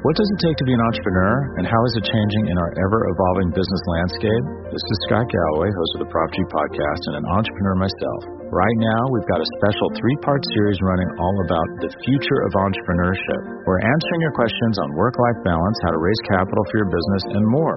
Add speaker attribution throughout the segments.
Speaker 1: What does it take to be an entrepreneur, and how is it changing in our ever evolving business landscape? This is Scott Galloway, host of the Prop G podcast, and an entrepreneur myself. Right now, we've got a special three part series running all about the future of entrepreneurship. We're answering your questions on work life balance, how to raise capital for your business, and more.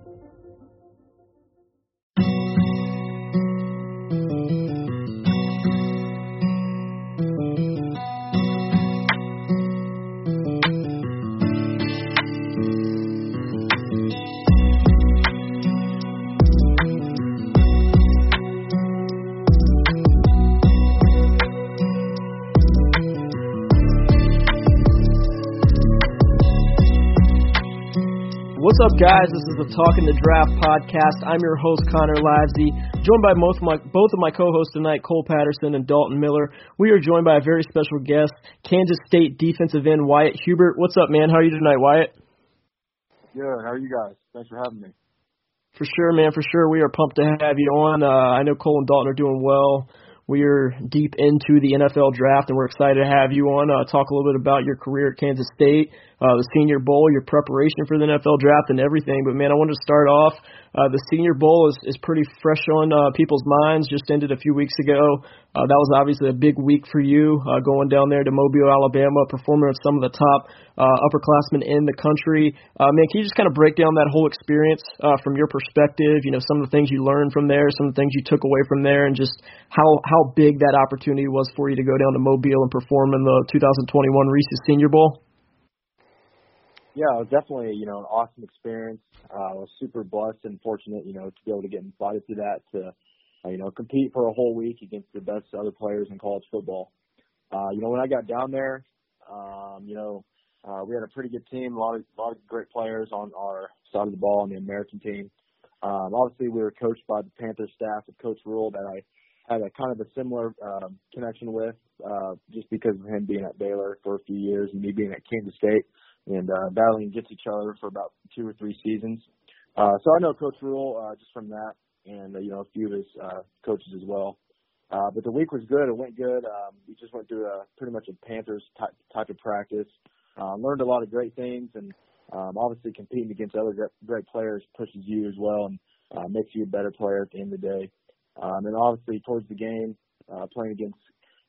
Speaker 2: What's up, guys? This is the Talking the Draft podcast. I'm your host, Connor Livesay, joined by both of my, both of my co-hosts tonight, Cole Patterson and Dalton Miller. We are joined by a very special guest, Kansas State defensive end Wyatt Hubert. What's up, man? How are you tonight, Wyatt?
Speaker 3: Good. How are you guys? Thanks for having me.
Speaker 2: For sure, man. For sure, we are pumped to have you on. Uh, I know Cole and Dalton are doing well. We are deep into the NFL draft, and we're excited to have you on. Uh, talk a little bit about your career at Kansas State, uh, the Senior Bowl, your preparation for the NFL draft, and everything. But man, I wanted to start off. Uh, the Senior Bowl is, is pretty fresh on uh, people's minds. Just ended a few weeks ago. Uh, that was obviously a big week for you, uh, going down there to Mobile, Alabama, performing with some of the top uh, upperclassmen in the country. Uh, man, can you just kind of break down that whole experience uh, from your perspective? You know, some of the things you learned from there, some of the things you took away from there, and just how how big that opportunity was for you to go down to Mobile and perform in the 2021 Reese's Senior Bowl
Speaker 3: yeah, definitely you know an awesome experience. Uh, I was super blessed and fortunate, you know, to be able to get invited to that to uh, you know compete for a whole week against the best other players in college football. Uh, you know, when I got down there, um, you know, uh, we had a pretty good team, a lot of a lot of great players on our side of the ball on the American team. Um, obviously, we were coached by the Panthers staff with Coach Rhule that I had a kind of a similar uh, connection with, uh, just because of him being at Baylor for a few years and me being at Kansas State and uh, battling against each other for about two or three seasons. Uh, so I know Coach Rhule uh, just from that, and uh, you know a few of his uh, coaches as well. Uh, but the week was good. It went good. Um, we just went through a pretty much a Panthers type, type of practice. Uh, learned a lot of great things, and um, obviously competing against other great players pushes you as well and uh, makes you a better player at the end of the day. Um, and obviously towards the game, uh, playing against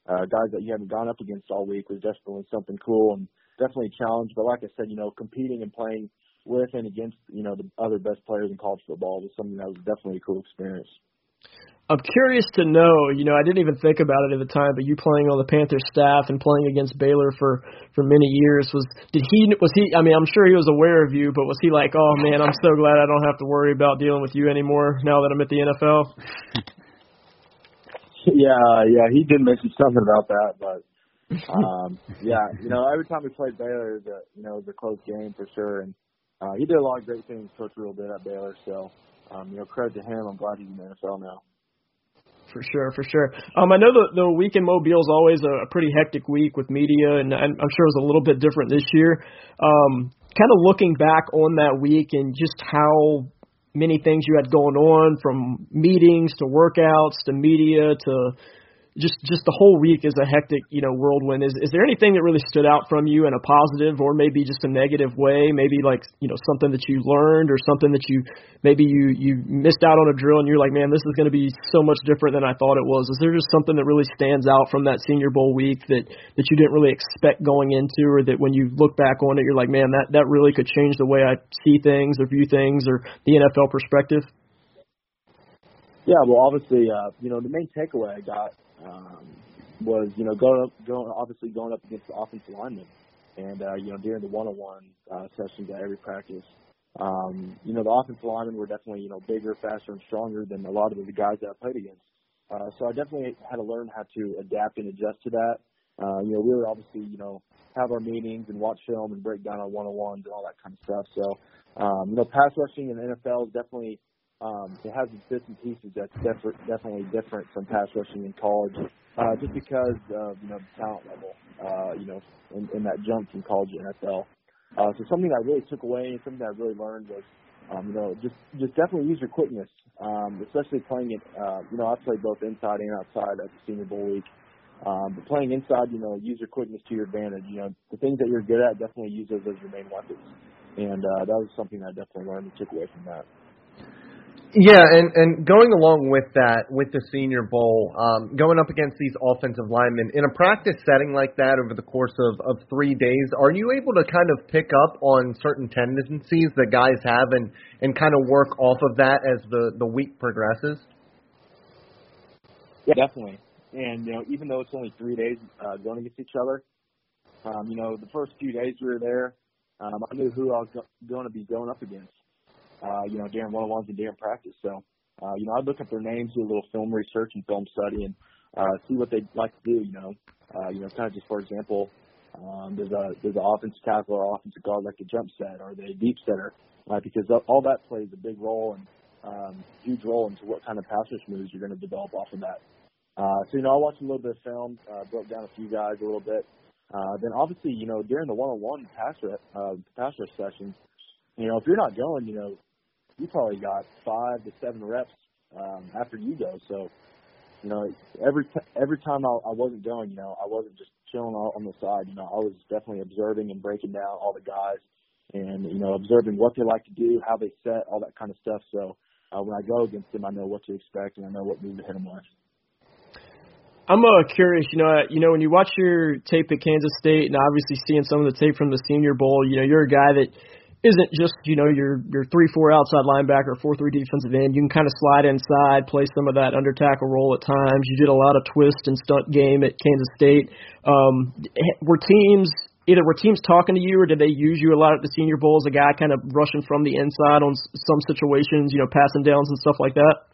Speaker 3: uh, guys that you haven't gone up against all week was definitely something cool and definitely a challenge. But like I said, you know, competing and playing with and against you know the other best players in college football was something that was definitely a cool experience.
Speaker 2: I'm curious to know, you know, I didn't even think about it at the time, but you playing on the Panthers staff and playing against Baylor for for many years was did he was he I mean, I'm sure he was aware of you, but was he like, "Oh man, I'm so glad I don't have to worry about dealing with you anymore now that I'm at the NFL?"
Speaker 3: yeah, yeah, he did mention something about that, but um, yeah, you know, every time we played Baylor, the you know, it was a close game for sure, and uh, he did a lot of great things. Coach Rhule did at Baylor, so um, you know, credit to him. I'm glad he's in the NFL now.
Speaker 2: For sure, for sure. Um, I know the the week in Mobile is always a, a pretty hectic week with media, and, and I'm sure it was a little bit different this year. Um, kind of looking back on that week and just how many things you had going on, from meetings to workouts to media to just just the whole week is a hectic, you know, whirlwind. Is is there anything that really stood out from you in a positive or maybe just a negative way? Maybe like you know something that you learned or something that you maybe you you missed out on a drill and you're like, man, this is going to be so much different than I thought it was. Is there just something that really stands out from that Senior Bowl week that that you didn't really expect going into, or that when you look back on it, you're like, man, that that really could change the way I see things or view things or the NFL perspective?
Speaker 3: Yeah, well, obviously, uh, you know, the main takeaway I got um, was you know going up, going obviously going up against the offensive linemen, and uh, you know during the one-on-one uh, sessions at every practice, um, you know the offensive linemen were definitely you know bigger, faster, and stronger than a lot of the guys that I played against. Uh, so I definitely had to learn how to adapt and adjust to that. Uh, you know, we would obviously, you know, have our meetings and watch film and break down our one-on-ones and all that kind of stuff. So, um, you know, pass rushing in the NFL is definitely um, it has its bits and pieces that's def- definitely different from pass rushing in college, uh, just because of you know the talent level, uh, you know, in, in that jump from college to NFL. Uh, so something I really took away and something I really learned was, um, you know, just just definitely use your quickness, um, especially playing it. Uh, you know, I played both inside and outside at the Senior Bowl week. Um, but playing inside, you know, use your quickness to your advantage. You know, the things that you're good at, definitely use those as your main weapons. And uh, that was something I definitely learned and took away from that.
Speaker 4: Yeah, and and going along with that, with the Senior Bowl, um, going up against these offensive linemen in a practice setting like that over the course of of three days, are you able to kind of pick up on certain tendencies that guys have and and kind of work off of that as the the week progresses?
Speaker 3: Yeah, definitely. And you know, even though it's only three days uh, going against each other, um, you know, the first few days we were there, um, I knew who I was go- going to be going up against uh, you know, during one-on-ones and during practice. So, uh, you know, I'd look up their names, do a little film research and film study, and uh, see what they'd like to do. You know, uh, you know, kind of just for example, um, there's a there's an offensive tackle or offensive guard like a jump set or the deep setter, uh, because all that plays a big role and um, huge role into what kind of pass rush moves you're going to develop off of that. Uh, so you know, I watched a little bit of film, uh, broke down a few guys a little bit. Uh, then obviously, you know, during the one-on-one pass rush, uh, pass rush sessions, you know, if you're not going, you know, you probably got five to seven reps um, after you go. So, you know, every t- every time I, I wasn't going, you know, I wasn't just chilling out on the side. You know, I was definitely observing and breaking down all the guys, and you know, observing what they like to do, how they set, all that kind of stuff. So, uh, when I go against them, I know what to expect and I know what move to hit them with.
Speaker 2: I'm uh, curious, you know, uh, you know, when you watch your tape at Kansas State, and obviously seeing some of the tape from the Senior Bowl, you know, you're a guy that isn't just you know your your three four outside linebacker, four three defensive end. You can kind of slide inside, play some of that under tackle role at times. You did a lot of twist and stunt game at Kansas State. Um, were teams either were teams talking to you or did they use you a lot at the Senior Bowl as a guy kind of rushing from the inside on some situations, you know, passing downs and stuff like that?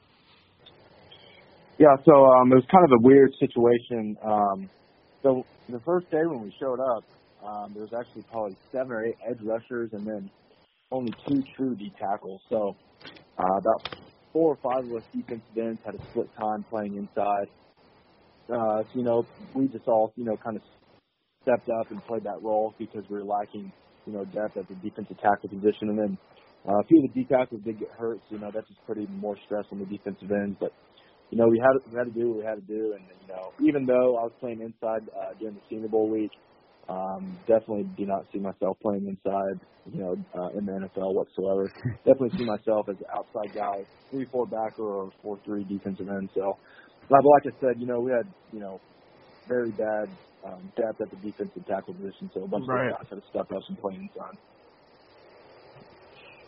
Speaker 3: Yeah, so um, it was kind of a weird situation. Um, so the first day when we showed up, um, there was actually probably seven or eight edge rushers and then only two true D tackles. So uh, about four or five of us defensive ends had a split time playing inside. Uh, so, you know, we just all, you know, kind of stepped up and played that role because we were lacking, you know, depth at the defensive tackle position. And then uh, a few of the D tackles did get hurt, so, you know, that just even more stress on the defensive ends. But, you know, we had, we had to do what we had to do. And, you know, even though I was playing inside uh, during the Senior Bowl week, um, definitely do not see myself playing inside, you know, uh, in the NFL whatsoever. definitely see myself as an outside guy, three four backer or four three defensive end. So, but like I said, you know, we had you know very bad um, depth at the defensive tackle position, so a bunch right. of guys had to step up and play inside.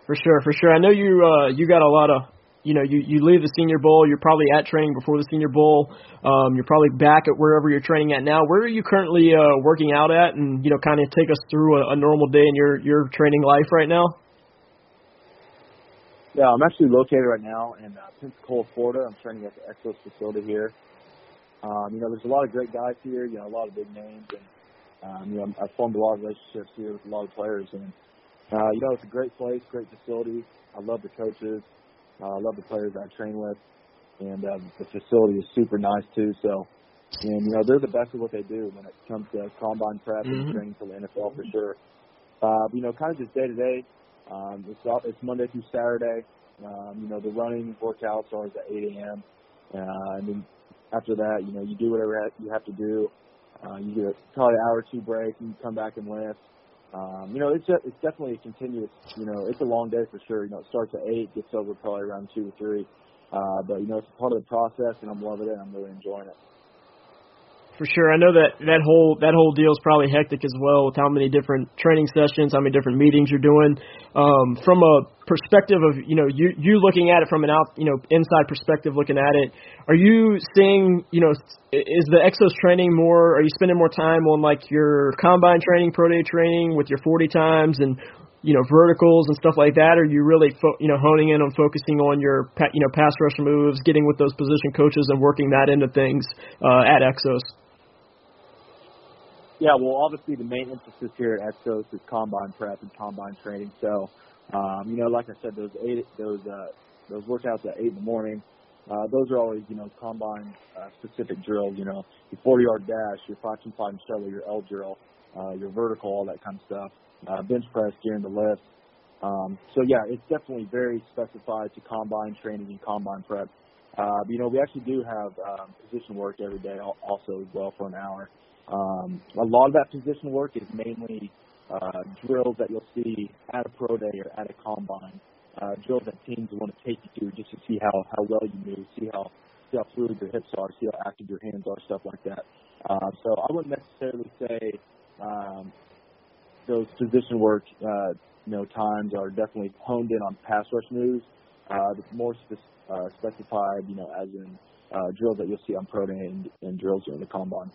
Speaker 2: For sure, for sure. I know you uh, you got a lot of you know, you, you leave the Senior Bowl, you're probably at training before the Senior Bowl. Um, you're probably back at wherever you're training at now. Where are you currently uh, working out at? And you know, kind of take us through a, a normal day in your your training life right now.
Speaker 3: Yeah, I'm actually located right now in uh, Pensacola, Florida. I'm training at the Exos facility here. Um, you know, there's a lot of great guys here. You know, a lot of big names, and um, you know, I've formed a lot of relationships here with a lot of players. And uh, you know, it's a great place, great facility. I love the coaches. Uh, I love the players I train with, and uh, the facility is super nice too. So, and you know they're the best at what they do when it comes to combine prep mm-hmm. and training for the NFL for sure. Uh, you know, kind of just day to day. Um, it's it's Monday through Saturday. Um, you know, the running workouts are at 8 a.m. Uh, and then after that, you know, you do whatever you have to do. Uh, you get probably an hour or two break, and you come back and lift. Um, you know, it's a, it's definitely a continuous. You know, it's a long day for sure. You know, it starts at eight, gets over probably around two or three. Uh, but you know, it's part of the process, and I'm loving it. I'm really enjoying it
Speaker 2: for sure. I know that that whole that whole deal is probably hectic as well with how many different training sessions, how many different meetings you're doing. Um, from a perspective of you know you you looking at it from an out you know inside perspective, looking at it, are you seeing you know is the Exos training more? Are you spending more time on like your combine training, pro day training with your 40 times and you know verticals and stuff like that? Or are you really fo- you know honing in on focusing on your you know pass rush moves, getting with those position coaches and working that into things uh, at Exos?
Speaker 3: Yeah, well, obviously the main emphasis here at Exos is combine prep and combine training. So, um, you know, like I said, those eight, those uh, those workouts at eight in the morning, uh, those are always, you know, combine uh, specific drills. You know, your 40 yard dash, your five and five shuttle, your L drill. uh, your vertical, all that kind of stuff. Uh, bench press during the lift. Um, so yeah, it's definitely very specified to combine training and combine prep. Uh, you know, we actually do have um, position work every day also as well for an hour. Um, a lot of that position work is mainly uh, drills that you'll see at a pro day or at a combine. Uh, drills that teams want to take you through just to see how how well you move, see how see how fluid your hips are, see how active your hands are, stuff like that. Uh, so I wouldn't necessarily say um, those position work uh, you know times are definitely honed in on pass rush moves. Uh, more spe- uh, specified, you know, as in uh, drills that you'll see on pro day and, and drills during the combine.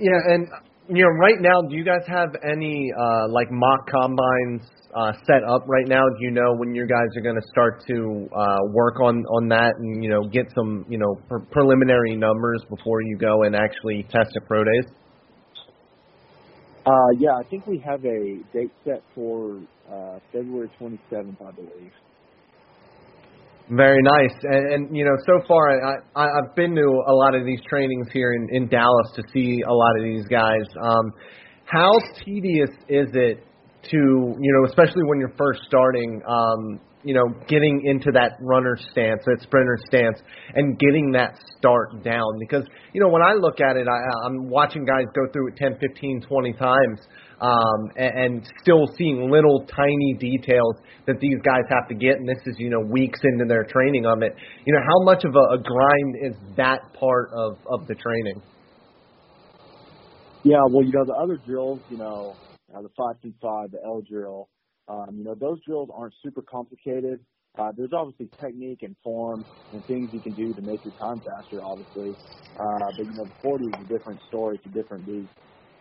Speaker 4: Yeah, and you know, right now, do you guys have any uh, like mock combines uh, set up right now? Do you know when you guys are going to start to uh, work on on that and you know get some you know pre- preliminary numbers before you go and actually test at pro days?
Speaker 3: Uh, yeah, I think we have a date set for uh, February 27th, I believe.
Speaker 4: Very nice, and, and you know, so far I, I I've been to a lot of these trainings here in in Dallas to see a lot of these guys. Um, how tedious is it to you know, especially when you're first starting, um, you know, getting into that runner stance, that sprinter stance, and getting that start down? Because you know, when I look at it, I, I'm watching guys go through it 10, 15, 20 times um, and, and still seeing little tiny details that these guys have to get. And this is, you know, weeks into their training on it. You know, how much of a, a grind is that part of, of the training?
Speaker 3: Yeah, well, you know, the other drills, you know, uh, the five feet five, the L drill, um, you know, those drills aren't super complicated. Uh, there's obviously technique and form and things you can do to make your time faster, obviously. Uh, but you know, the 40 is a different story. A different beast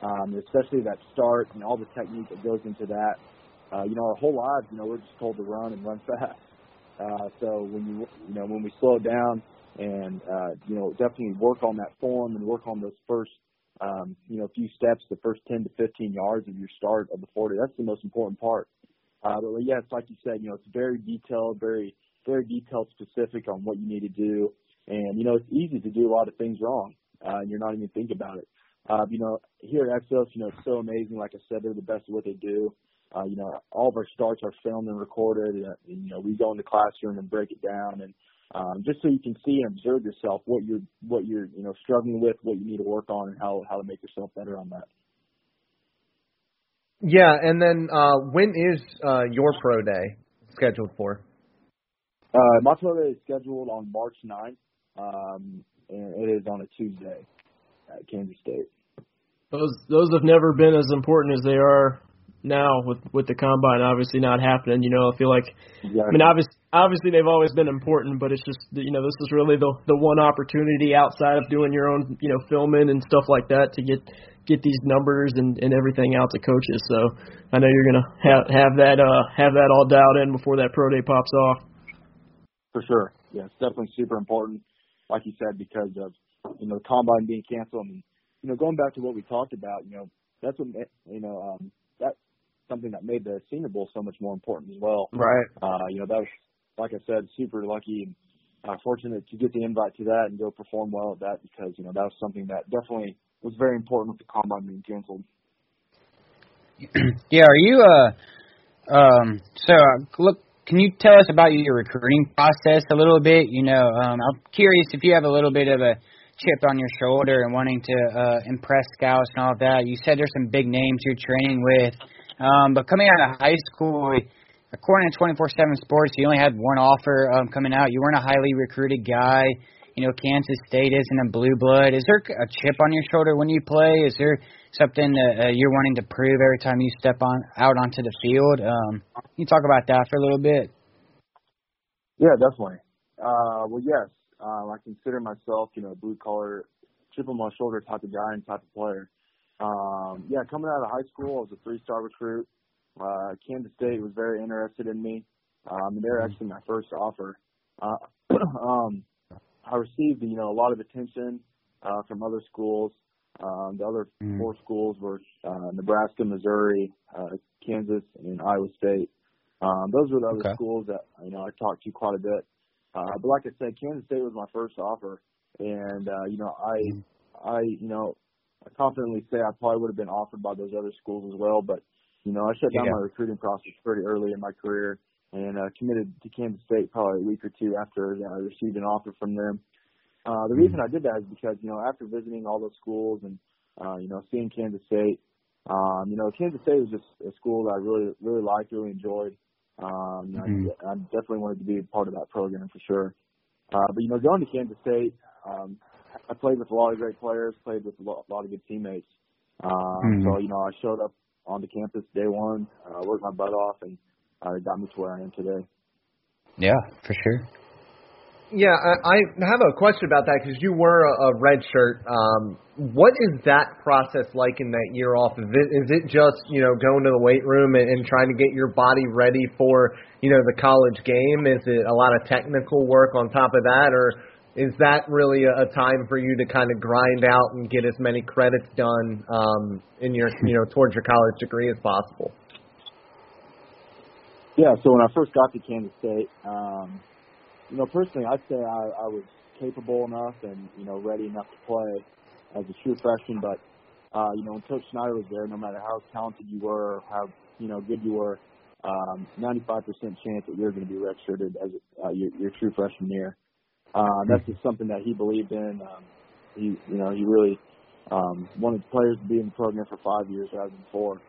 Speaker 3: um, especially that start and all the technique that goes into that. Uh, you know, our whole lives, you know, we're just told to run and run fast. Uh, so when you, you know, when we slow down and, uh, you know, definitely work on that form and work on those first, um, you know, few steps, the first 10 to 15 yards of your start of the 40, that's the most important part. Uh, but yeah, it's like you said, you know, it's very detailed, very, very detailed specific on what you need to do. And, you know, it's easy to do a lot of things wrong, uh, and you're not even thinking about it. Uh, you know, here at Exos, you know, it's so amazing. Like I said, they're the best at what they do. Uh, you know, all of our starts are filmed and recorded. And, and, you know, we go in the classroom and break it down, and um, just so you can see and observe yourself what you're what you're you know struggling with, what you need to work on, and how how to make yourself better on that.
Speaker 4: Yeah, and then uh, when is uh, your pro day scheduled for?
Speaker 3: Uh, my pro day is scheduled on March 9th, um, and it is on a Tuesday at Kansas State
Speaker 2: those those have never been as important as they are now with with the combine obviously not happening. You know, I feel like exactly. I mean obviously obviously they've always been important, but it's just you know this is really the the one opportunity outside of doing your own you know filming and stuff like that to get get these numbers and and everything out to coaches. So I know you're gonna have have that uh have that all dialed in before that pro day pops off.
Speaker 3: For sure, yeah, it's definitely super important, like you said, because of you know the combine being canceled and you know, going back to what we talked about, you know, that's what you know, um, that's something that made the Senior Bowl so much more important as well.
Speaker 4: Right.
Speaker 3: Uh, you know, that was like I said, super lucky and uh, fortunate to get the invite to that and go perform well at that because you know that was something that definitely was very important with the combine being canceled.
Speaker 5: yeah, are you uh um so uh, look can you tell us about your recruiting process a little bit? You know, um I'm curious if you have a little bit of a chip on your shoulder and wanting to uh, impress scouts and all that. You said there's some big names you're training with, um, but coming out of high school, according to 24/7 Sports, you only had one offer um, coming out. You weren't a highly recruited guy. You know, Kansas State isn't a blue blood. Is there a chip on your shoulder when you play? Is there something that uh, you're wanting to prove every time you step on out onto the field? Um, can you talk about that for a little bit?
Speaker 3: Yeah, definitely. Uh, well, yes, um, I consider myself, you know, a blue collar, chip on my shoulder type of guy and type of player. Um, yeah, coming out of high school, I was a three star recruit. Uh, Kansas State was very interested in me. Um, and they're mm-hmm. actually my first offer. Uh, um, I received, you know, a lot of attention uh, from other schools. Um, the other mm. four schools were uh, Nebraska, Missouri, uh, Kansas, and Iowa State. Um, those were the other okay. schools that you know I talked to quite a bit. Uh, but like I said, Kansas State was my first offer, and uh, you know, I, mm-hmm. I, you know, confidently say I probably would have been offered by those other schools as well. But you know, I shut down
Speaker 5: Yeah.
Speaker 3: my recruiting process pretty early in my career and uh, committed to Kansas State probably a week or two after I received an offer from them. Uh, the reason I did that is because you know after visiting all those schools and uh, you know seeing Kansas State, um, you know Kansas State was just a school that I really really liked, really enjoyed. Um,
Speaker 5: Mhm.
Speaker 3: I, I definitely wanted to be a part of that program for sure. Uh, but you know, going to Kansas State, um, I played with a lot of great players, played with a lot, a lot of good teammates. Um,
Speaker 5: Mhm.
Speaker 3: So you know, I showed up on the campus day one, uh, worked my butt off, and uh, got me to where I am today.
Speaker 5: Yeah, for sure.
Speaker 4: Yeah, I, I have a question about that because you were a, a red shirt. Um, what is that process like in that year off? Is it, is it just you know going to the weight room and, and trying to get your body ready for you know the college game? Is it a lot of technical work on top of that, or is that really a, a time for you to kind of grind out and get as many credits done um, in your you know towards your college degree as possible?
Speaker 3: Yeah, so when I first got to Kansas State, um, you know, personally, I'd say I, I was capable enough and you know ready enough to play as a true freshman. But uh, you know, Coach Snyder was there, no matter how talented you were, or how you know good you were, um, 95% chance that you're going to be redshirted as uh, your, your true freshman year. Uh, that's just something that he believed in. Um, he, you know, he really um, wanted players to be in the program for five years rather than four,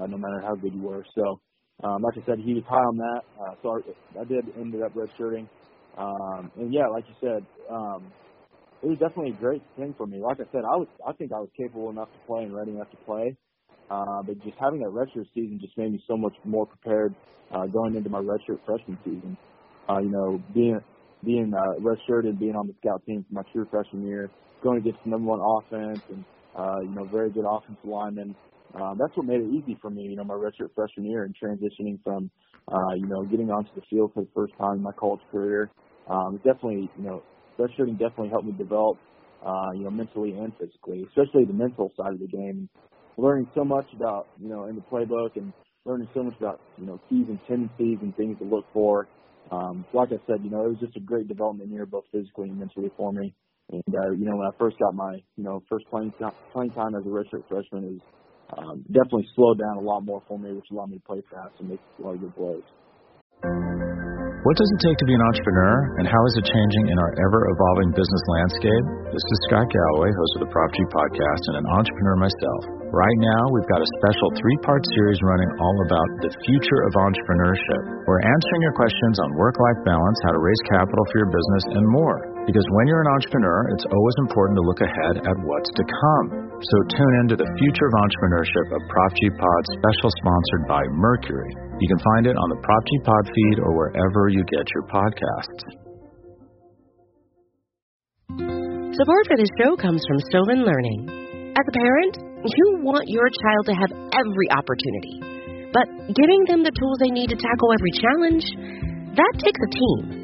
Speaker 3: uh, no matter how good you were. So, um, like I said, he was high on that. Uh, so I, I did ended up redshirting. Um, and yeah, like you said, um, it was definitely a great thing for me. Like I said, I was, I think I was capable enough to play and ready enough to play. Uh, but just having that redshirt season just made me so much more prepared, uh, going into my redshirt freshman season. Uh, you know, being, being, uh, redshirted, being on the scout team for my true freshman year, going against the number one offense and, uh, you know, very good offensive linemen. Um, that's what made it easy for me, you know, my redshirt freshman year and transitioning from, uh, you know, getting onto the field for the first time in my college career. Um, definitely, you know, redshirting definitely helped me develop, uh, you know, mentally and physically, especially the mental side of the game. Learning so much about, you know, in the playbook and learning so much about, you know, keys and tendencies and things to look for. Um, like I said, you know, it was just a great development year, both physically and mentally for me. And, uh, you know, when I first got my, you know, first playing, playing time as a redshirt freshman, it was um, definitely slowed down a lot more for me, which allowed me to play fast and make good plays.
Speaker 1: What does it take to be an entrepreneur, and how is it changing in our ever evolving business landscape? This is Scott Galloway, host of the Prop G podcast, and an entrepreneur myself. Right now, we've got a special three part series running all about the future of entrepreneurship. We're answering your questions on work life balance, how to raise capital for your business, and more. Because when you're an entrepreneur, it's always important to look ahead at what's to come. So tune in to the future of entrepreneurship, a Prop G Pod special sponsored by Mercury. You can find it on the Prop G Pod feed or wherever you get your podcasts.
Speaker 6: Support for this show comes from Sylvan Learning. As a parent, you want your child to have every opportunity, but giving them the tools they need to tackle every challenge, that takes a team.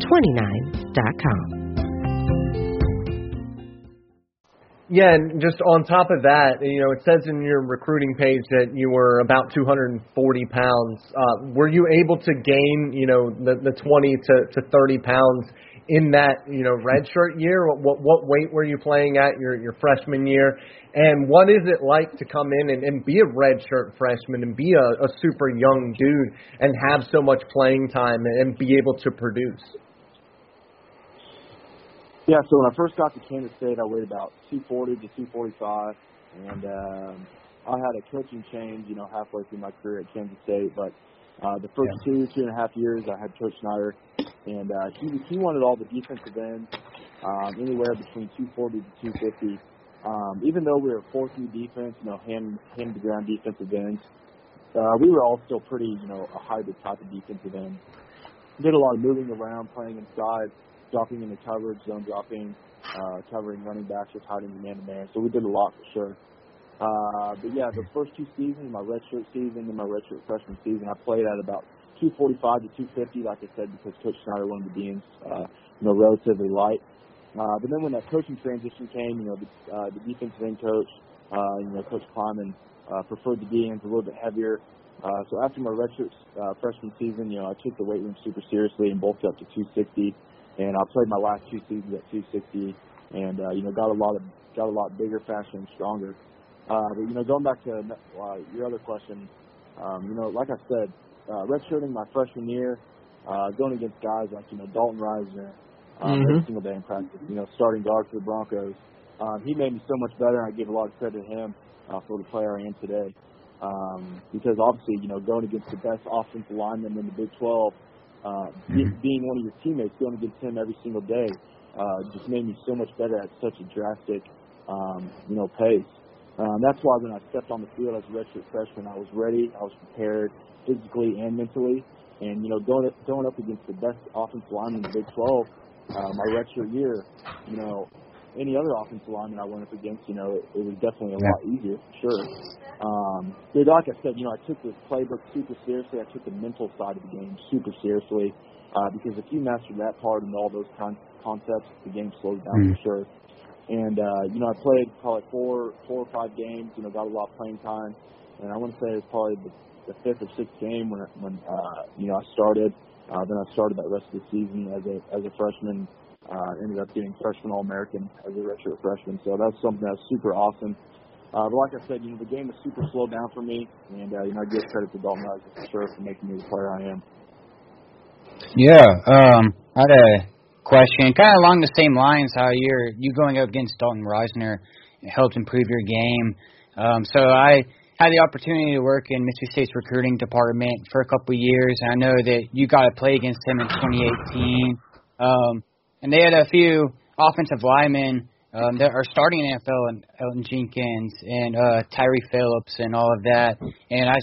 Speaker 6: 29.com.
Speaker 4: Yeah, and just on top of that, you know, it says in your recruiting page that you were about 240 pounds. Uh, were you able to gain, you know, the, the 20 to, to 30 pounds in that, you know, redshirt year? What what weight were you playing at your your freshman year? And what is it like to come in and, and be a redshirt freshman and be a, a super young dude and have so much playing time and be able to produce?
Speaker 3: Yeah, so when I first got to Kansas State, I weighed about 240 to 245, and um, I had a coaching change, you know, halfway through my career at Kansas State. But Uh, the first yeah. two, two and a half years, I had Coach Snyder, and uh, he he wanted all the defensive ends um, anywhere between 240 to 250. Um, even though we were 4-3 defense, you know, hand hand to ground defensive ends, uh, we were all still pretty, you know, a hybrid type of defensive end. Did a lot of moving around, playing inside, dropping into coverage, zone dropping, uh, covering running backs or tight ends man to man. So we did a lot for sure. Uh, but yeah, the first two seasons, my redshirt season and my redshirt freshman season, I played at about 245 to 250, like I said, because Coach Snyder wanted the beans, uh, you know, relatively light. Uh, but then when that coaching transition came, you know, the, uh, the defensive end coach, uh, you know, Coach Klieman, uh, preferred the D-ends a little bit heavier. Uh, so after my redshirt uh, freshman season, you know, I took the weight room super seriously and bulked up to 260, and I played my last two seasons at 260, and uh, you know, got a lot of got a lot bigger, faster, and stronger. Uh, but you know, going back to uh, your other question, um, you know, like I said, uh, redshirting my freshman year, uh, going against guys like you know Dalton Risner, um, mm-hmm. every single day in practice, you know, starting guard for the Broncos. Um, he made me so much better, and I give a lot of credit to him uh, for the player I am today. Um, because obviously, you know, going against the best offensive lineman in the Big 12, uh, mm-hmm. being one of your teammates, going against him every single day, uh, just made me so much better at such a drastic, um, you know, pace. Um, that's why when I stepped on the field as a redshirt freshman, I was ready, I was prepared physically and mentally. And you know, going going up against the best offensive lineman in the Big 12, uh, my redshirt year, you know, any other offensive lineman I went up against, you know, it, it was definitely a lot easier, for sure. Um, but like I said, you know, I took this playbook super seriously. I took the mental side of the game super seriously uh, because if you master that part and all those con- concepts, the game slows down mm. for sure. And uh, you know, I played probably four, four or five games. You know, got a lot of playing time, and I want to say it was probably the, the fifth or sixth game when when uh, you know I started. Uh, then I started that rest of the season as a as a freshman. Uh, ended up getting freshman All American as a redshirt freshman. So that's something that's super awesome. Uh, but like I said, you know, the game was super slowed down for me, and uh, you know, I give credit to Dalton Risner for sure for making me the player I am.
Speaker 5: Yeah, um, I had a question, kind of along the same lines. How you're you going up against Dalton Risner helped improve your game. Um, so I had the opportunity to work in Mississippi State's recruiting department for a couple of years. I know that you got to play against him in 2018, um, and they had a few offensive linemen um, that are starting in NFL, and Elgton Jenkins and uh, Tyre Phillips and all of that. And I,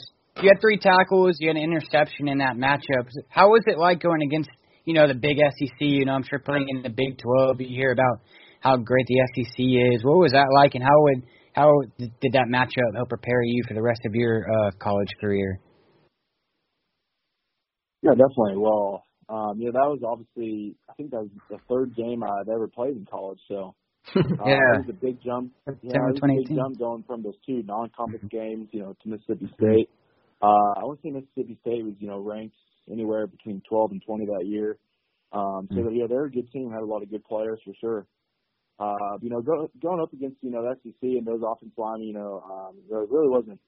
Speaker 5: you had three tackles, you had an interception in that matchup. How was it like going against you know, the big SEC. You know, I'm sure playing in the Big 12, you hear about how great the SEC is. What was that like, and how would how did that matchup help prepare you for the rest of your uh, college career?
Speaker 3: Yeah, definitely. Well, um, yeah, that was obviously think that was the third game I've ever played in college. So uh,
Speaker 5: yeah,
Speaker 3: it was a big jump. Yeah, it was a big jump going from those two non-conference games, you know, to Mississippi State. Uh, I want to say Mississippi State was, you know, ranked anywhere between 12 and 20 that year. Um, so mm-hmm. yeah, they're a good team. Had a lot of good players for sure. Uh, you know, go, going up against you know the SEC and those offensive linemen, you know, um, there really wasn't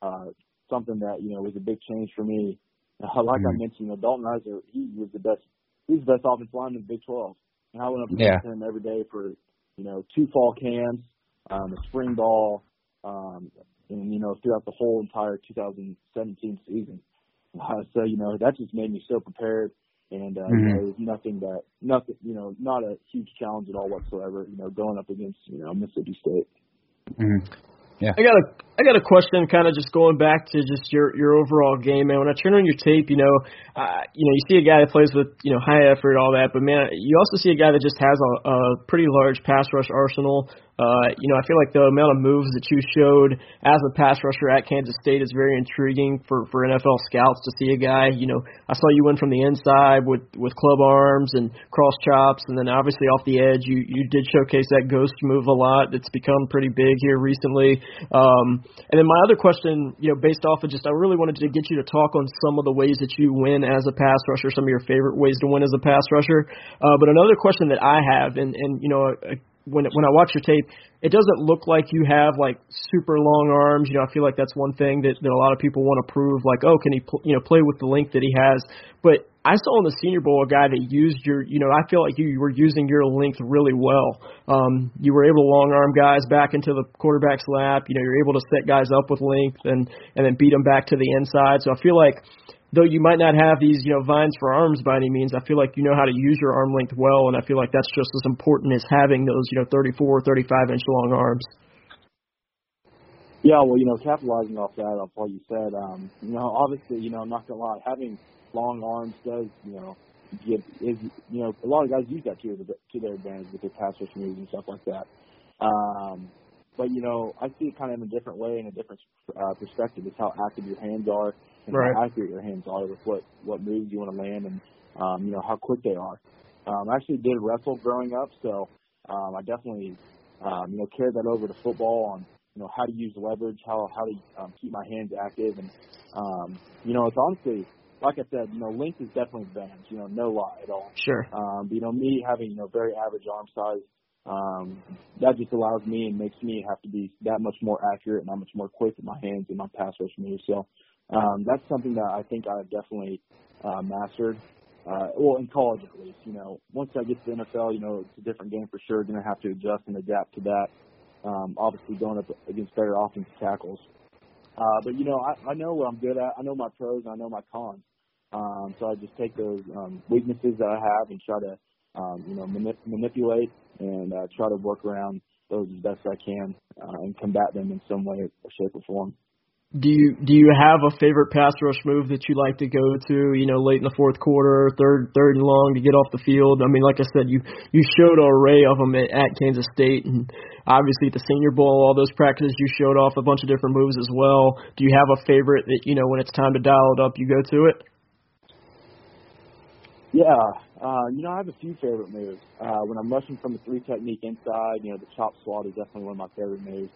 Speaker 3: uh, something that you know was a big change for me. Uh, like mm-hmm. I mentioned, you know, Dalton Risner, he was the best. He's the best offensive lineman in the Big 12, and I went up against yeah. him every day for you know two fall camps, um, a spring ball, um, and you know throughout the whole entire 2017 season. Uh, so you know that just made me so prepared, and uh, mm-hmm. you know, it was nothing that nothing you know not a huge challenge at all whatsoever. You know, going up against you know Mississippi State.
Speaker 5: Mm-hmm. Yeah.
Speaker 2: I got a I got a question, kind of just going back to just your your overall game, man. When I turn on your tape, you know, uh, you know, you see a guy that plays with you know high effort, all that, but man, you also see a guy that just has a, a pretty large pass rush arsenal. Uh, you know, I feel like the amount of moves that you showed as a pass rusher at Kansas State is very intriguing for for NFL scouts to see a guy. You know, I saw you win from the inside with with club arms and cross chops, and then obviously off the edge, you you did showcase that ghost move a lot. It's become pretty big here recently. Um, and then my other question, you know, based off of just, I really wanted to get you to talk on some of the ways that you win as a pass rusher, some of your favorite ways to win as a pass rusher. Uh, but another question that I have, and and you know, when when I watch your tape, it doesn't look like you have like super long arms. You know, I feel like that's one thing that that a lot of people want to prove. Like, oh, can he pl- you know play with the length that he has? But I saw in the Senior Bowl a guy that used your, you know, I feel like you were using your length really well. Um, you were able to long arm guys back into the quarterback's lap. You know, you're able to set guys up with length and and then beat them back to the inside. So I feel like though you might not have these, you know, vines for arms by any means, I feel like you know how to use your arm length well, and I feel like that's just as important as having those, you know, 34, 35 inch long arms.
Speaker 3: Yeah, well, you know, capitalizing off that, off what you said, um, you know, obviously, you know, I'm not gonna lie, having long arms does, you know, give is, you know, a lot of guys use that to their to their advantage with their pass rush moves and stuff like that. Um, but you know, I see it kind of in a different way, in a different uh, perspective. It's how active your hands are and
Speaker 2: right.
Speaker 3: how accurate your hands are with what what moves you want to land and um, you know how quick they are. Um, I actually did wrestle growing up, so um, I definitely um, you know carried that over to football on you know how to use leverage, how how to um, keep my hands active, and um, you know it's honestly like I said, you know length is definitely advantage. You know, no lie at all.
Speaker 2: Sure.
Speaker 3: Um, but you know me having you know very average arm size um, that just allows me and makes me have to be that much more accurate and that much more quick with my hands and my pass rush moves. So um, that's something that I think I've definitely uh, mastered. Uh, well, in college at least, you know, once I get to the NFL, you know, it's a different game for sure. Going to have to adjust and adapt to that. Um, obviously, going up against better offensive tackles. Uh, but you know, I, I know what I'm good at. I know my pros. And I know my cons. Um, so I just take those um, weaknesses that I have and try to, um, you know, manip- manipulate and uh, try to work around those as best I can uh, and combat them in some way, or shape, or form.
Speaker 2: Do you do you have a favorite pass rush move that you like to go to? You know, late in the fourth quarter, third third and long to get off the field. I mean, like I said, you you showed an array of them at, at Kansas State, and obviously at the Senior Bowl, all those practices you showed off a bunch of different moves as well. Do you have a favorite that you know when it's time to dial it up, you go to it?
Speaker 3: Yeah, uh, you know, I have a few favorite moves. Uh, when I'm rushing from the three technique inside, you know, the chop swat is definitely one of my favorite moves.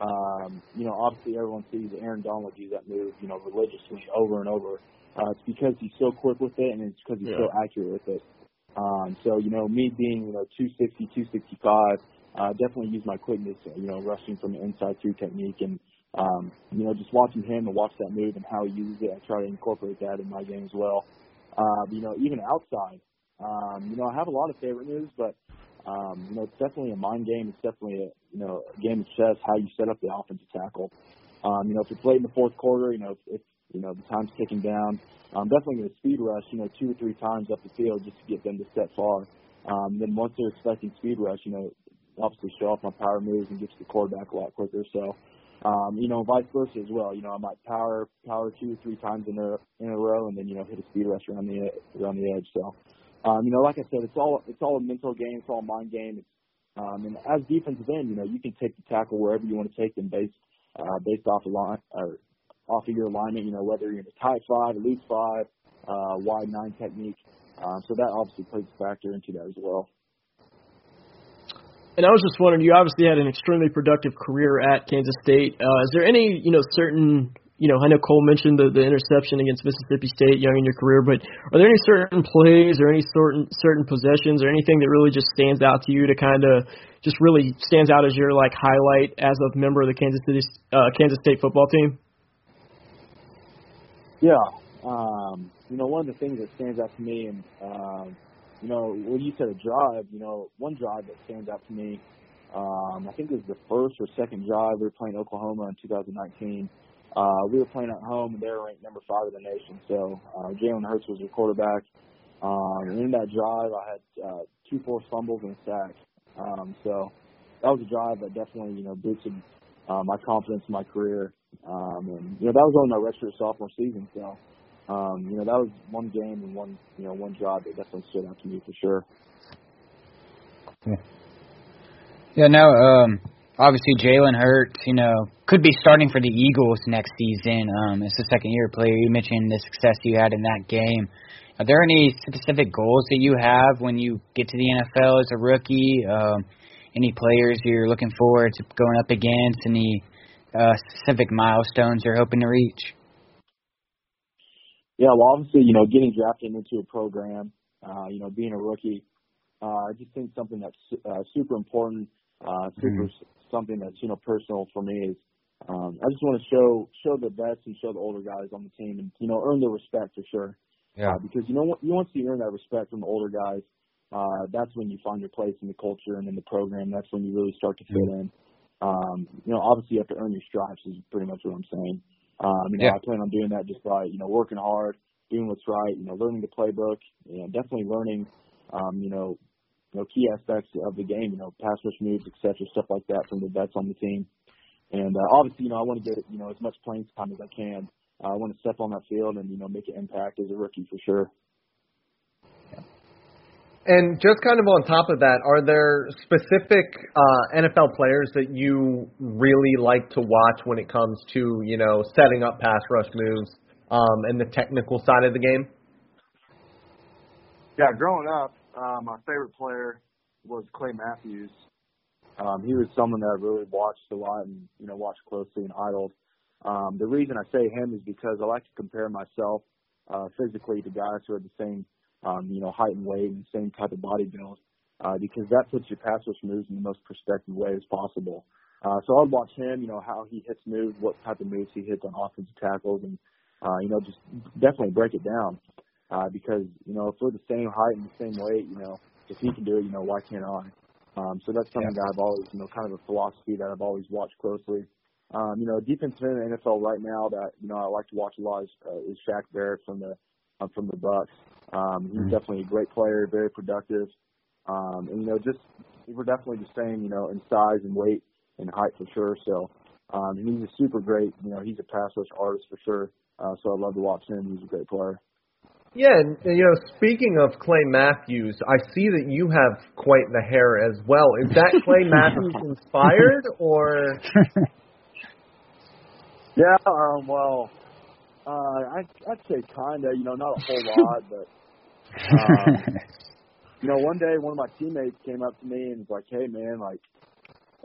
Speaker 3: Um, you know, obviously everyone sees Aaron Donald use that move, you know, religiously over and over. Uh, it's because he's so quick with it and it's because he's yeah. so accurate with it. Um, so, you know, me being, you know, 260, 265, uh, definitely use my quickness, you know, rushing from the inside through technique and, um, you know, just watching him and watch that move and how he uses it. I try to incorporate that in my game as well. Uh, you know, even outside, um, you know, I have a lot of favorite moves, but um, you know, it's definitely a mind game. It's definitely a you know a game of chess. How you set up the offensive tackle. Um, you know, if it's late in the fourth quarter, you know, if, if you know the time's ticking down, I'm definitely going to speed rush. You know, two or three times up the field just to get them to step far. Um, then once they're expecting speed rush, you know, obviously show off my power moves and get to the quarterback a lot quicker. So, um, you know, vice versa as well. You know, I might power power two or three times in a in a row, and then you know hit a speed rush around the around the edge. So, um, you know, like I said, it's all it's all a mental game, it's all a mind game. It's, um, and as defensive end, you know, you can take the tackle wherever you want to take them based uh, based off of line or off of your alignment. You know, whether you're in a tight five, a loose five, uh, wide nine technique. Um, so that obviously plays a factor into that as well.
Speaker 2: And I was just wondering, you obviously had an extremely productive career at Kansas State. Uh, is there any, you know, certain you know, I know Cole mentioned the, the interception against Mississippi State young in your career, but are there any certain plays or any certain certain possessions or anything that really just stands out to you to kind of just really stands out as your like highlight as a member of the Kansas City uh, Kansas State football team?
Speaker 3: Yeah, um, you know, one of the things that stands out to me, and um, you know, when you said a drive, you know, one drive that stands out to me, um, I think it was the first or second drive we were playing Oklahoma in 2019 uh, we were playing at home, and they were ranked number five in the nation. So uh, Jalen Hurts was your quarterback. Um, and in that drive, I had uh, two forced fumbles and a sack. Um, so that was a drive that definitely, you know, boosted uh, my confidence in my career. Um, and you know, that was only my redshirt sophomore season. So, um, you know, that was one game and one, you know, one drive that definitely stood out to me for sure.
Speaker 5: Yeah. Yeah. No. Um obviously Jalen Hurts, you know, could be starting for the Eagles next season. Um, it's a second year player. You mentioned the success you had in that game. Are there any specific goals that you have when you get to the NFL as a rookie? Um, any players you're looking forward to going up against? Any uh, specific milestones you're hoping to reach?
Speaker 3: Yeah, well, obviously, you know, getting drafted into a program, uh, you know, being a rookie, uh, I just think something that's uh, super important, uh, super mm-hmm something that's you know personal for me is um, I just want to show show the best and show the older guys on the team and you know earn their respect for sure.
Speaker 4: Yeah.
Speaker 3: Uh, because you know what you once you earn that respect from the older guys, uh, that's when you find your place in the culture and in the program. That's when you really start to fit mm-hmm. in. Um, you know, obviously you have to earn your stripes is pretty much what I'm saying. Um, you know,
Speaker 5: yeah.
Speaker 3: I plan on doing that just by you know working hard, doing what's right, you know, learning the playbook, you know, definitely learning, um, you know, you know, key aspects of the game, you know, pass rush moves, et cetera, stuff like that from the vets on the team. And uh, obviously, you know, I want to get you know as much playing time as I can. Uh, I want to step on that field and you know make an impact as a rookie for sure.
Speaker 4: And just kind of on top of that, are there specific uh, NFL players that you really like to watch when it comes to you know setting up pass rush moves um, and the technical side of the game?
Speaker 3: Yeah, growing up, uh, my favorite player was Clay Matthews. Um, he was someone that I really watched a lot and you know watched closely and idled. Um, the reason I say him is because I like to compare myself uh, physically to guys who are the same um, you know height and weight and same type of body build uh, because that puts your pass rush moves in the most perspective way as possible. Uh, so I'd watch him, you know, how he hits moves, what type of moves he hits on offensive tackles, and uh, you know, just definitely break it down. Uh, because you know, if we're the same height and the same weight, you know, if he can do it, you know, why can't I? Um, so that's something yeah. that I've always, you know, kind of a philosophy that I've always watched closely. Um, you know, defensive end in the NFL right now that you know I like to watch a lot is, uh, is Shaq Barrett from the uh, from the Bucs. Um, he's mm-hmm. definitely a great player, very productive, um, and you know, just we're definitely the same, you know, in size and weight and height for sure. So, um, and he's a super great, you know, he's a pass rush artist for sure. Uh, so I love to watch him. He's a great player.
Speaker 4: Yeah, and you know, speaking of Clay Matthews, I see that you have quite the hair as well. Is that Clay Matthews inspired, or?
Speaker 3: Yeah, um, well, uh, I, I'd say kinda. You know, not a whole lot, but um, you know, one day one of my teammates came up to me and was like, "Hey, man, like,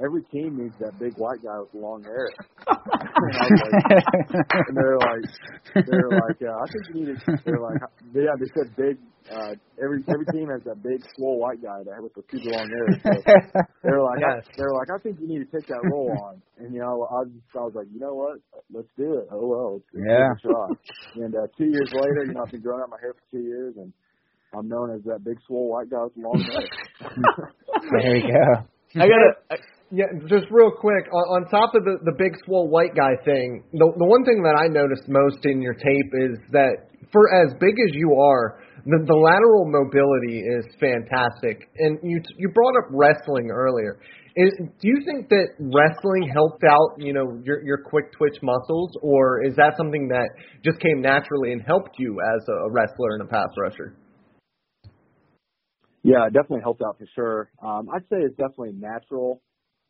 Speaker 3: every team needs that big white guy with long hair. and, like, and they're like, they're like, uh, I think you need to. They're like, yeah, they said big. Uh, every every team has that big, swole white guy that with the super long hair. So they're like, yes. I, they're like, I think you need to take that role on. And you know, I was, I was like, you know what? Let's do it. Oh well, let's, let's
Speaker 5: yeah.
Speaker 3: give it a try. And uh, two years later, you know, I've been growing out my hair for two years, and I'm known as that big, swole white guy with long hair.
Speaker 5: there you go.
Speaker 2: I gotta.
Speaker 4: Yeah, just real quick on, on top of the the big swole white guy thing, the the one thing that I noticed most in your tape is that for as big as you are, the, the lateral mobility is fantastic. And you you brought up wrestling earlier. Is, do you think that wrestling helped out, you know, your your quick twitch muscles, or is that something that just came naturally and helped you as a wrestler and a pass rusher?
Speaker 3: Yeah, it definitely helped out for sure. Um, I'd say it's definitely natural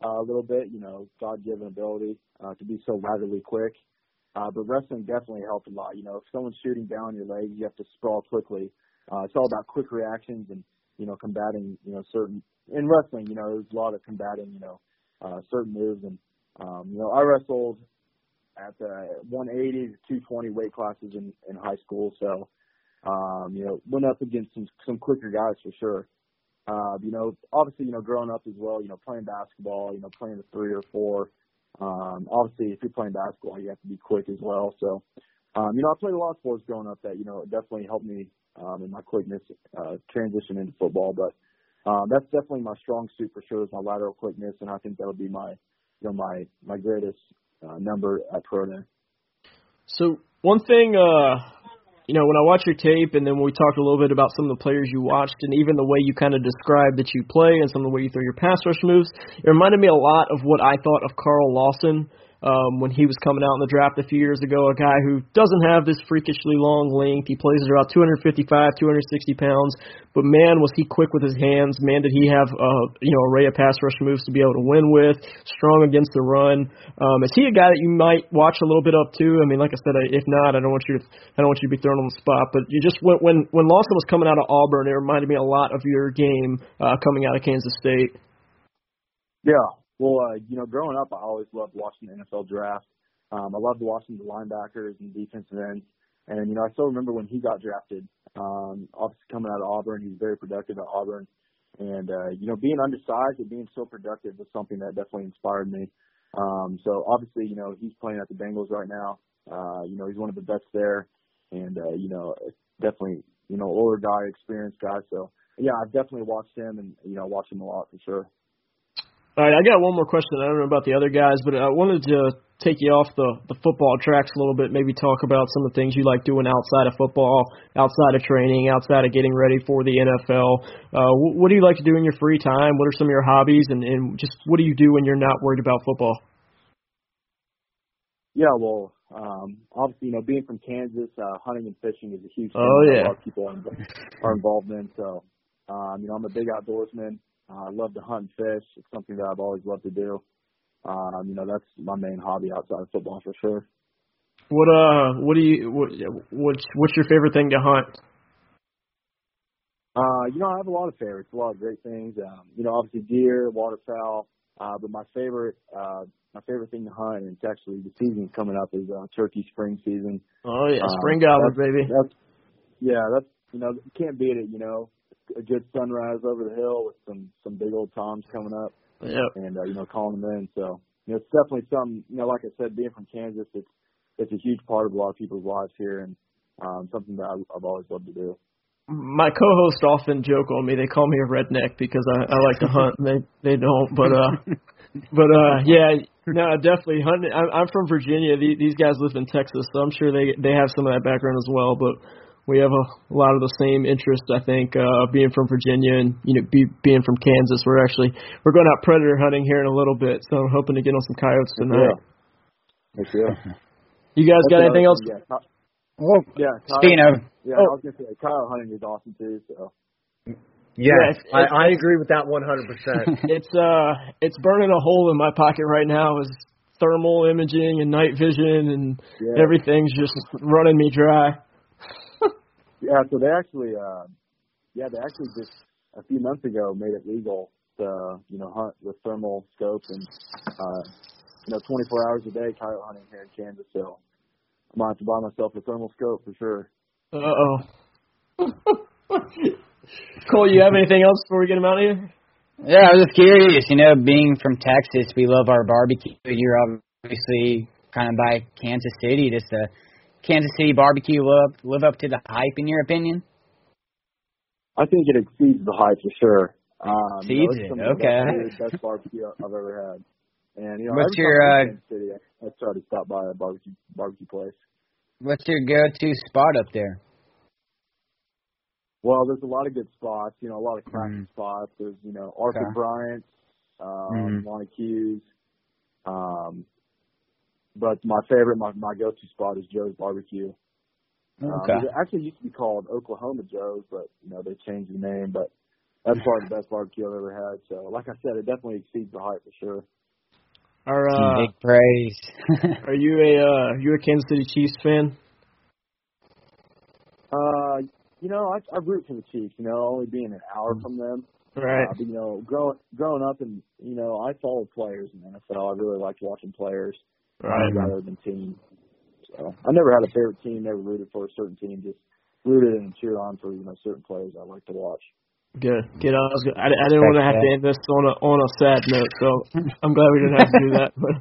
Speaker 3: uh, a little bit, you know, God-given ability uh, to be so laterally quick. Uh, but wrestling definitely helped a lot. You know, if someone's shooting down your legs, you have to sprawl quickly. Uh, it's all about quick reactions and you know combating you know certain in wrestling. You know, there's a lot of combating you know uh, certain moves and um, you know I wrestled at the 180 to 220 weight classes in in high school, so um, you know went up against some some quicker guys for sure. Uh, you know, obviously, you know, growing up as well, you know, playing basketball, you know, playing the three or four. Um, obviously, if you're playing basketball, you have to be quick as well. So, um, you know, I played a lot of sports growing up that, you know, definitely helped me um, in my quickness uh, transition into football. But um, that's definitely my strong suit for sure is my lateral quickness, and I think that'll be my, you know, my my greatest uh, number at pro day.
Speaker 2: So one thing uh, you know, when I watch your tape and then we talked a little bit about some of the players you watched and even the way you kind of described that you play and some of the way you throw your pass rush moves, it reminded me a lot of what I thought of Carl Lawson um, when he was coming out in the draft a few years ago, a guy who doesn't have this freakishly long length. He plays at about 255, 260 pounds, but man, was he quick with his hands. Man, did he have uh, you know array of pass rush moves to be able to win with. Strong against the run. Um, is he a guy that you might watch a little bit up too? I mean, like I said, if not, I don't want you to I don't want you to be thrown on the spot. But you just when when when Lawson was coming out of Auburn, it reminded me a lot of your game uh, coming out of Kansas State.
Speaker 3: Yeah, well, uh, you know, growing up, I always loved watching the NFL draft. Um, I loved watching the linebackers and defensive ends. And, you know, I still remember when he got drafted, um, obviously coming out of Auburn, he was very productive at Auburn. And, uh, you know, being undersized and being so productive was something that definitely inspired me. Um, so obviously, you know, he's playing at the Bengals right now. Uh, you know, he's one of the best there. And, uh, you know, definitely, you know, older guy, experienced guy. So, yeah, I've definitely watched him and, you know, watched him a lot for sure.
Speaker 2: All right, I got one more question. I don't know about the other guys, but I wanted to take you off the the football tracks a little bit. Maybe talk about some of the things you like doing outside of football, outside of training, outside of getting ready for the NFL. Uh, what do you like to do in your free time? What are some of your hobbies, and, and just what do you do when you're not worried about football?
Speaker 3: Yeah, well, um, obviously, you know, being from Kansas, uh, hunting and fishing is a huge thing
Speaker 2: oh,
Speaker 3: that
Speaker 2: yeah.
Speaker 3: a lot of people are involved in. So, um, you know, I'm a big outdoorsman. Uh, I love to hunt and fish. It's something that I've always loved to do. Um, you know, that's my main hobby outside of football for sure.
Speaker 2: What uh, what do you what what's what's your favorite thing to hunt?
Speaker 3: Uh, you know, I have a lot of favorites, a lot of great things. Um, you know, obviously deer, waterfowl, uh, but my favorite, uh, my favorite thing to hunt, and it's actually the season coming up is uh, turkey spring season.
Speaker 2: Oh yeah,
Speaker 3: Um,
Speaker 2: spring gobbler, baby.
Speaker 3: That's yeah, that's you know, you can't beat it. You know, a good sunrise over the hill with some some big old toms coming up,
Speaker 2: Yep.
Speaker 3: and uh, you know, calling them in. So you know, it's definitely something. You know, like I said, being from Kansas, it's it's a huge part of a lot of people's lives here, and um, something that I, I've always loved to do.
Speaker 2: My co-hosts often joke on me. They call me a redneck because I, I like to hunt. and They they don't, but uh, but uh, yeah, no, definitely hunting. I'm, I'm from Virginia. These, these guys live in Texas, so I'm sure they they have some of that background as well. But we have a lot of the same interests. I think uh, being from Virginia and you know be, being from Kansas, we're actually we're going out predator hunting here in a little bit. So I'm hoping to get on some coyotes tonight.
Speaker 3: Heck yeah.
Speaker 2: You guys got anything else?
Speaker 3: another Yeah, co-
Speaker 5: Well,
Speaker 3: yeah. coyote-
Speaker 5: speaking of,
Speaker 3: Yeah,
Speaker 2: Oh.
Speaker 3: I was gonna say coyote hunting is awesome too. So
Speaker 4: Yes,
Speaker 2: it's-
Speaker 4: I,
Speaker 2: it's-
Speaker 4: I agree with that 100%.
Speaker 2: it's uh it's burning a hole in my pocket right now is thermal imaging and night vision and
Speaker 3: yeah,
Speaker 2: everything's just running me dry.
Speaker 3: Yeah. So they actually, uh, yeah, they actually just a few months ago made it legal to you know hunt with thermal scopes and uh, you know 24 hours a day coyote hunting here in Kansas. So I might have to buy myself a thermal scope for sure.
Speaker 2: Uh oh. Cole, you have anything else before we get him out of here?
Speaker 5: yeah, I was just curious. You know, being from Texas, we love our barbecue. You're obviously kind of by Kansas City. Does the Kansas City barbecue live up, live up to the hype, in your opinion?
Speaker 3: I think it exceeds the hype for sure. Um,
Speaker 5: Exceeds it,
Speaker 3: some of the
Speaker 5: okay.
Speaker 3: best, barbecue I've ever had. And you know,
Speaker 5: What's your, uh,
Speaker 3: City, I, I try to stop by a barbecue barbecue place.
Speaker 5: What's your go-to spot up there?
Speaker 3: Well, there's a lot of good spots. You know, a lot of cracking
Speaker 5: Mhm.
Speaker 3: spots. There's you know Arthur
Speaker 5: Okay.
Speaker 3: Bryant, um,
Speaker 5: Mhm.
Speaker 3: Lonnie Q's. Um, but my favorite, my my go-to spot is Joe's Barbecue.
Speaker 5: Okay.
Speaker 3: Um, it actually used to be called Oklahoma Joe's, but you know they changed the name. But that's probably the best barbecue I've ever had. So, like I said, it definitely exceeds the hype for sure.
Speaker 2: Are uh,
Speaker 5: big praise.
Speaker 2: are you a uh, you a Kansas City Chiefs fan?
Speaker 3: Uh, you know, I, I root for the Chiefs. You know, only being an hour from them.
Speaker 2: Right.
Speaker 3: Uh, but you know, growing growing up, and you know, I followed players in the NFL. I really liked watching players
Speaker 2: Right.
Speaker 3: rather than teams. So I never had a favorite team. Never rooted for a certain team. Just rooted and cheered on for you know certain players I like to watch.
Speaker 2: Good. Good. I was. Good. I, I didn't want to have to end this on a on a sad note, so I'm glad we didn't have to do that. But,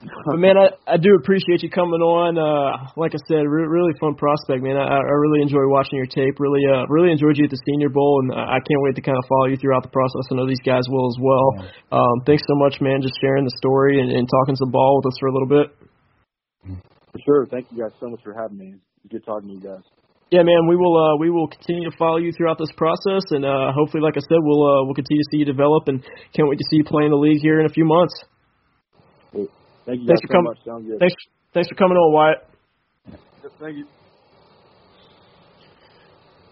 Speaker 2: but man, I I do appreciate you coming on. Uh, like I said, re- really fun prospect, man. I, I really enjoy watching your tape. Really, uh, really enjoyed you at the Senior Bowl, and I can't wait to kind of follow you throughout the process. I know these guys will as well. Um, thanks so much, man, just sharing the story and, and talking some ball with us for a little bit.
Speaker 3: For sure. Thank you guys so much for having me. Good talking to you guys.
Speaker 2: Yeah, man, we will uh, we will continue to follow you throughout this process, and uh, hopefully, like I said, we'll uh, we'll continue to see you develop, and can't wait to see you play in the league here in a few months.
Speaker 3: Thank you
Speaker 2: Thanks for
Speaker 3: so
Speaker 2: coming.
Speaker 3: much. Sounds good.
Speaker 2: Thanks, thanks for coming on, Wyatt.
Speaker 3: Thank you.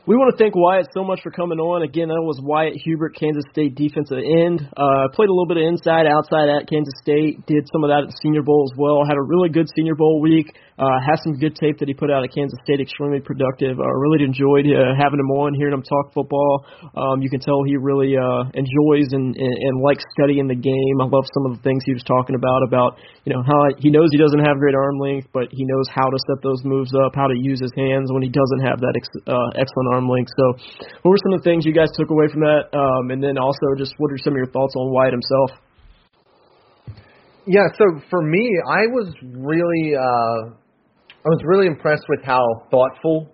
Speaker 2: We want to thank Wyatt so much for coming on. Again, that was Wyatt Hubert, Kansas State defensive end. Uh, played a little bit of inside, outside at Kansas State. Did some of that at the Senior Bowl as well. Had a really good Senior Bowl week. Uh, has some good tape that he put out at Kansas State. Extremely productive. I uh, really enjoyed uh, having him on, hearing him talk football. Um, you can tell he really uh, enjoys and, and, and likes studying the game. I love some of the things he was talking about about you know how he knows he doesn't have great arm length, but he knows how to set those moves up, how to use his hands when he doesn't have that ex- uh, excellent arm length. So, what were some of the things you guys took away from that? Um, and then also, just what are some of your thoughts on Wyatt himself?
Speaker 4: Yeah, so for me, I was really uh I was really impressed with how thoughtful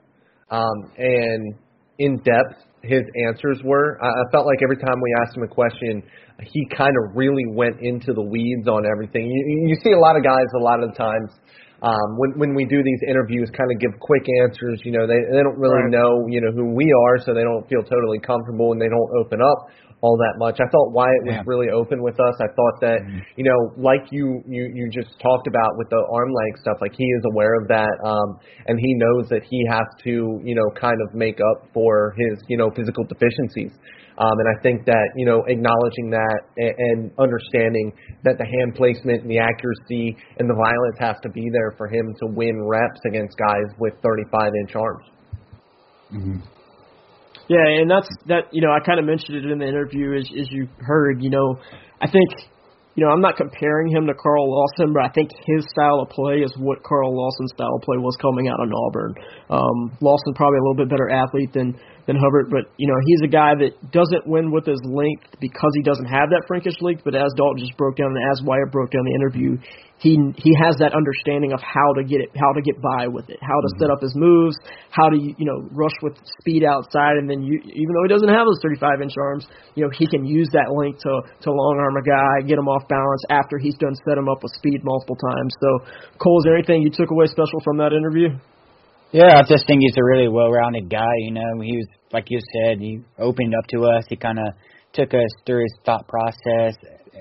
Speaker 4: um and in depth his answers were. I, I felt like every time we asked him a question, he kind of really went into the weeds on everything. You, you see a lot of guys a lot of times um, when when we do these interviews, kind of give quick answers. You know, they they don't really right. know you know who we are, so they don't feel totally comfortable and they don't open up all that much. I thought Wyatt was yeah. really open with us. I thought that mm-hmm. you know, like you you you just talked about with the arm length stuff, like he is aware of that, um, and he knows that he has to you know kind of make up for his you know physical deficiencies. Um, and I think that you know acknowledging that and, and understanding that the hand placement and the accuracy and the violence has to be there for him to win reps against guys with 35 inch arms.
Speaker 2: Mm-hmm. Yeah, and that's that. You know, I kind of mentioned it in the interview, as as you heard. You know, I think you know, I'm not comparing him to Carl Lawson, but I think his style of play is what Carl Lawson's style of play was coming out of Auburn. Um, Lawson probably a little bit better athlete than than Hubert, but you know he's a guy that doesn't win with his length because he doesn't have that Frankish length. But as Dalton just broke down, and as Wyatt broke down the interview, he he has that understanding of how to get it, how to get by with it, how to mm-hmm. set up his moves, how to you know rush with speed outside, and then you, even though he doesn't have those 35 inch arms, you know he can use that length to to long arm a guy, get him off balance after he's done set him up with speed multiple times. So Cole, is there anything you took away special from that interview?
Speaker 5: Yeah, I just think he's a really well-rounded guy. You know, he was like you said, he opened up to us. He kind of took us through his thought process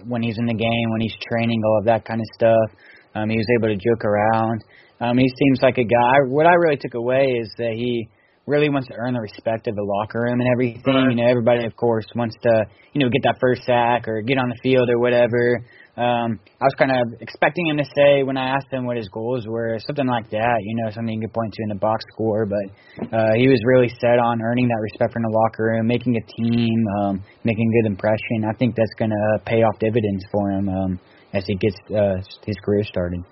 Speaker 5: when he's in the game, when he's training, all of that kind of stuff. Um, he was able to joke around. Um, he seems like a guy. What I really took away is that he really wants to earn the respect of the locker room and everything. Right. You know, everybody of course wants to, you know, get that first sack or get on the field or whatever. Um, I was kind of expecting him to say when I asked him what his goals were, something like that, you know, something you could point to in the box score. But uh, he was really set on earning that respect from the locker room, making a team, um, making a good impression. I think that's going to pay off dividends for him um, as he gets uh, his career started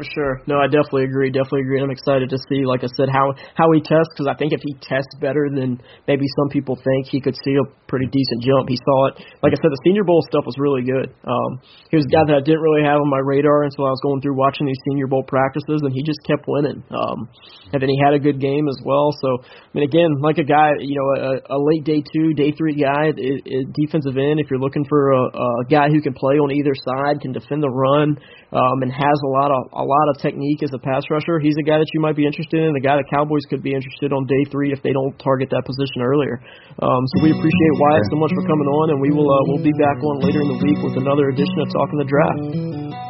Speaker 2: for sure. No, I definitely agree. Definitely agree. I'm excited to see, like I said, how how he tests because I think if he tests better than maybe some people think, he could see a pretty decent jump. He saw it. Like I said, the Senior Bowl stuff was really good. Um, he was a guy that I didn't really have on my radar until I was going through watching these Senior Bowl practices, and he just kept winning. Um, and then he had a good game as well. So I mean, again, like a guy, you know, a, a late day two, day three guy, it, it, defensive end. If you're looking for a, a guy who can play on either side, can defend the run, um, and has a lot of a lot of technique as a pass rusher. He's a guy that you might be interested in. The guy the Cowboys could be interested on day three if they don't target that position earlier. Um, so we appreciate Wyatt so much for coming on, and we will uh, we'll be back on later in the week with another edition of Talking the Draft.